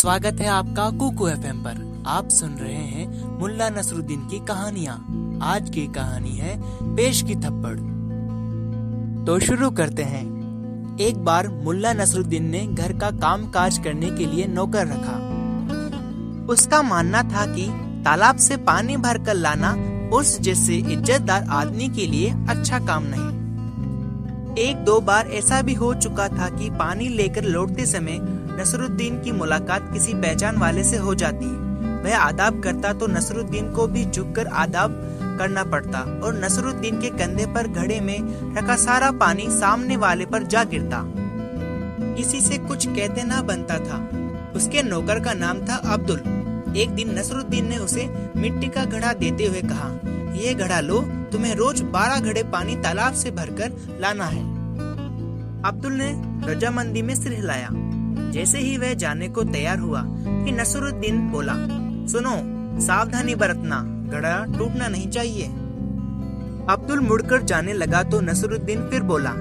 स्वागत है आपका कुकू एफ़ पर। आप सुन रहे हैं मुल्ला नसरुद्दीन की कहानियाँ। आज की कहानी है पेश की थप्पड़। तो शुरू करते हैं। एक बार मुल्ला नसरुद्दीन ने घर का काम काज करने के लिए नौकर रखा। उसका मानना था कि तालाब से पानी भर कर लाना उस जैसे इज्जतदार आदमी के लिए अच्छा काम नहीं। एक दो बार ऐसा भी हो चुका था कि पानी लेकर लौटते समय नसरुद्दीन की मुलाकात किसी पहचान वाले से हो जाती। वह आदाब करता तो नसरुद्दीन को भी झुककर आदाब करना पड़ता और नसरुद्दीन के कंधे पर घड़े में रखा सारा पानी सामने वाले पर जा गिरता। किसी से कुछ कहते ना बनता था। उसके नौकर का नाम था अब्दुल। एक दिन नसरुद्दीन ने उसे मिट्टी का घड़ा देते हुए कहा, ये घड़ा लो, तुम्हें रोज बारह घड़े पानी तालाब से भरकर लाना है। अब्दुल ने रजामंदी में सिर हिलाया। जैसे ही वह जाने को तैयार हुआ कि नसरुद्दीन बोला, सुनो, सावधानी बरतना, घड़ा टूटना नहीं चाहिए। अब्दुल मुड़कर जाने लगा तो नसरुद्दीन फिर बोला,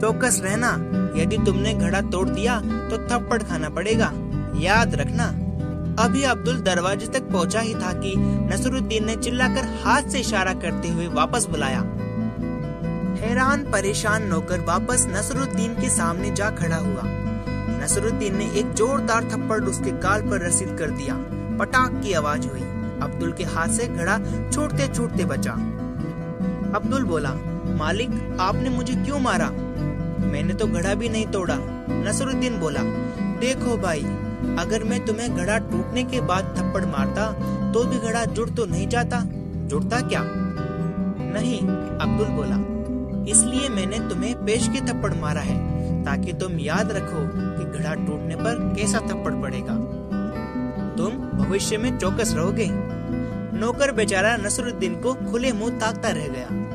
चौकस रहना, यदि तुमने घड़ा तोड़ दिया तो थप्पड़ खाना पड़ेगा, याद रखना। अभी अब्दुल दरवाजे तक पहुँचा ही था कि नसरुद्दीन ने चिल्लाकर हाथ से इशारा करते हुए वापस बुलाया। हैरान, परेशान नौकर वापस नसरुद्दीन के सामने जा खड़ा हुआ। नसरुद्दीन ने एक जोरदार थप्पड़ उसके गाल पर रसीद कर दिया। पटाख की आवाज़ हुई। अब्दुल के हाथ से घड़ा छूटते छूटते बचा। अब्दुल बोला, मालिक, आपने मुझे क्यों मारा? मैंने तो घड़ा भी नहीं तोड़ा, नसरुद्दीन बोला। देखो भाई, अगर मैं तुम्हें घड़ा टूटने के बाद थप्पड़ मारता तो भी घड़ा जुड़ तो नहीं जाता। जुड़ता क्या? नहीं, अब्दुल बोला। इसलिए मैंने तुम्हें पेश के थप्पड़ मारा है। ताकि तुम याद रखो कि घड़ा टूटने पर कैसा थप्पड़ पड़ेगा। तुम भविष्य में चौकस रहोगे। नौकर बेचारा नसरुद्दीन को खुले मुँह ताकता रह गया।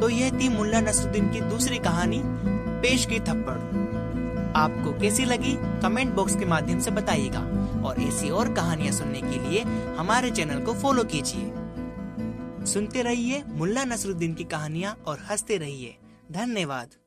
तो यह थी मुल्ला नसरुद्दीन की दूसरी कहानी, पेश की थप्पड़। आपको कैसी लगी? कमेंट बॉक्स के माध्यम से बताइएगा। और ऐसी और कहानियाँ सुनने के लिए हमारे चैनल को फॉलो कीजिए। सुनते रहिए मुल्ला नसरुद्दीन की कहानियाँ और हँसते रहिए। धन्यवाद।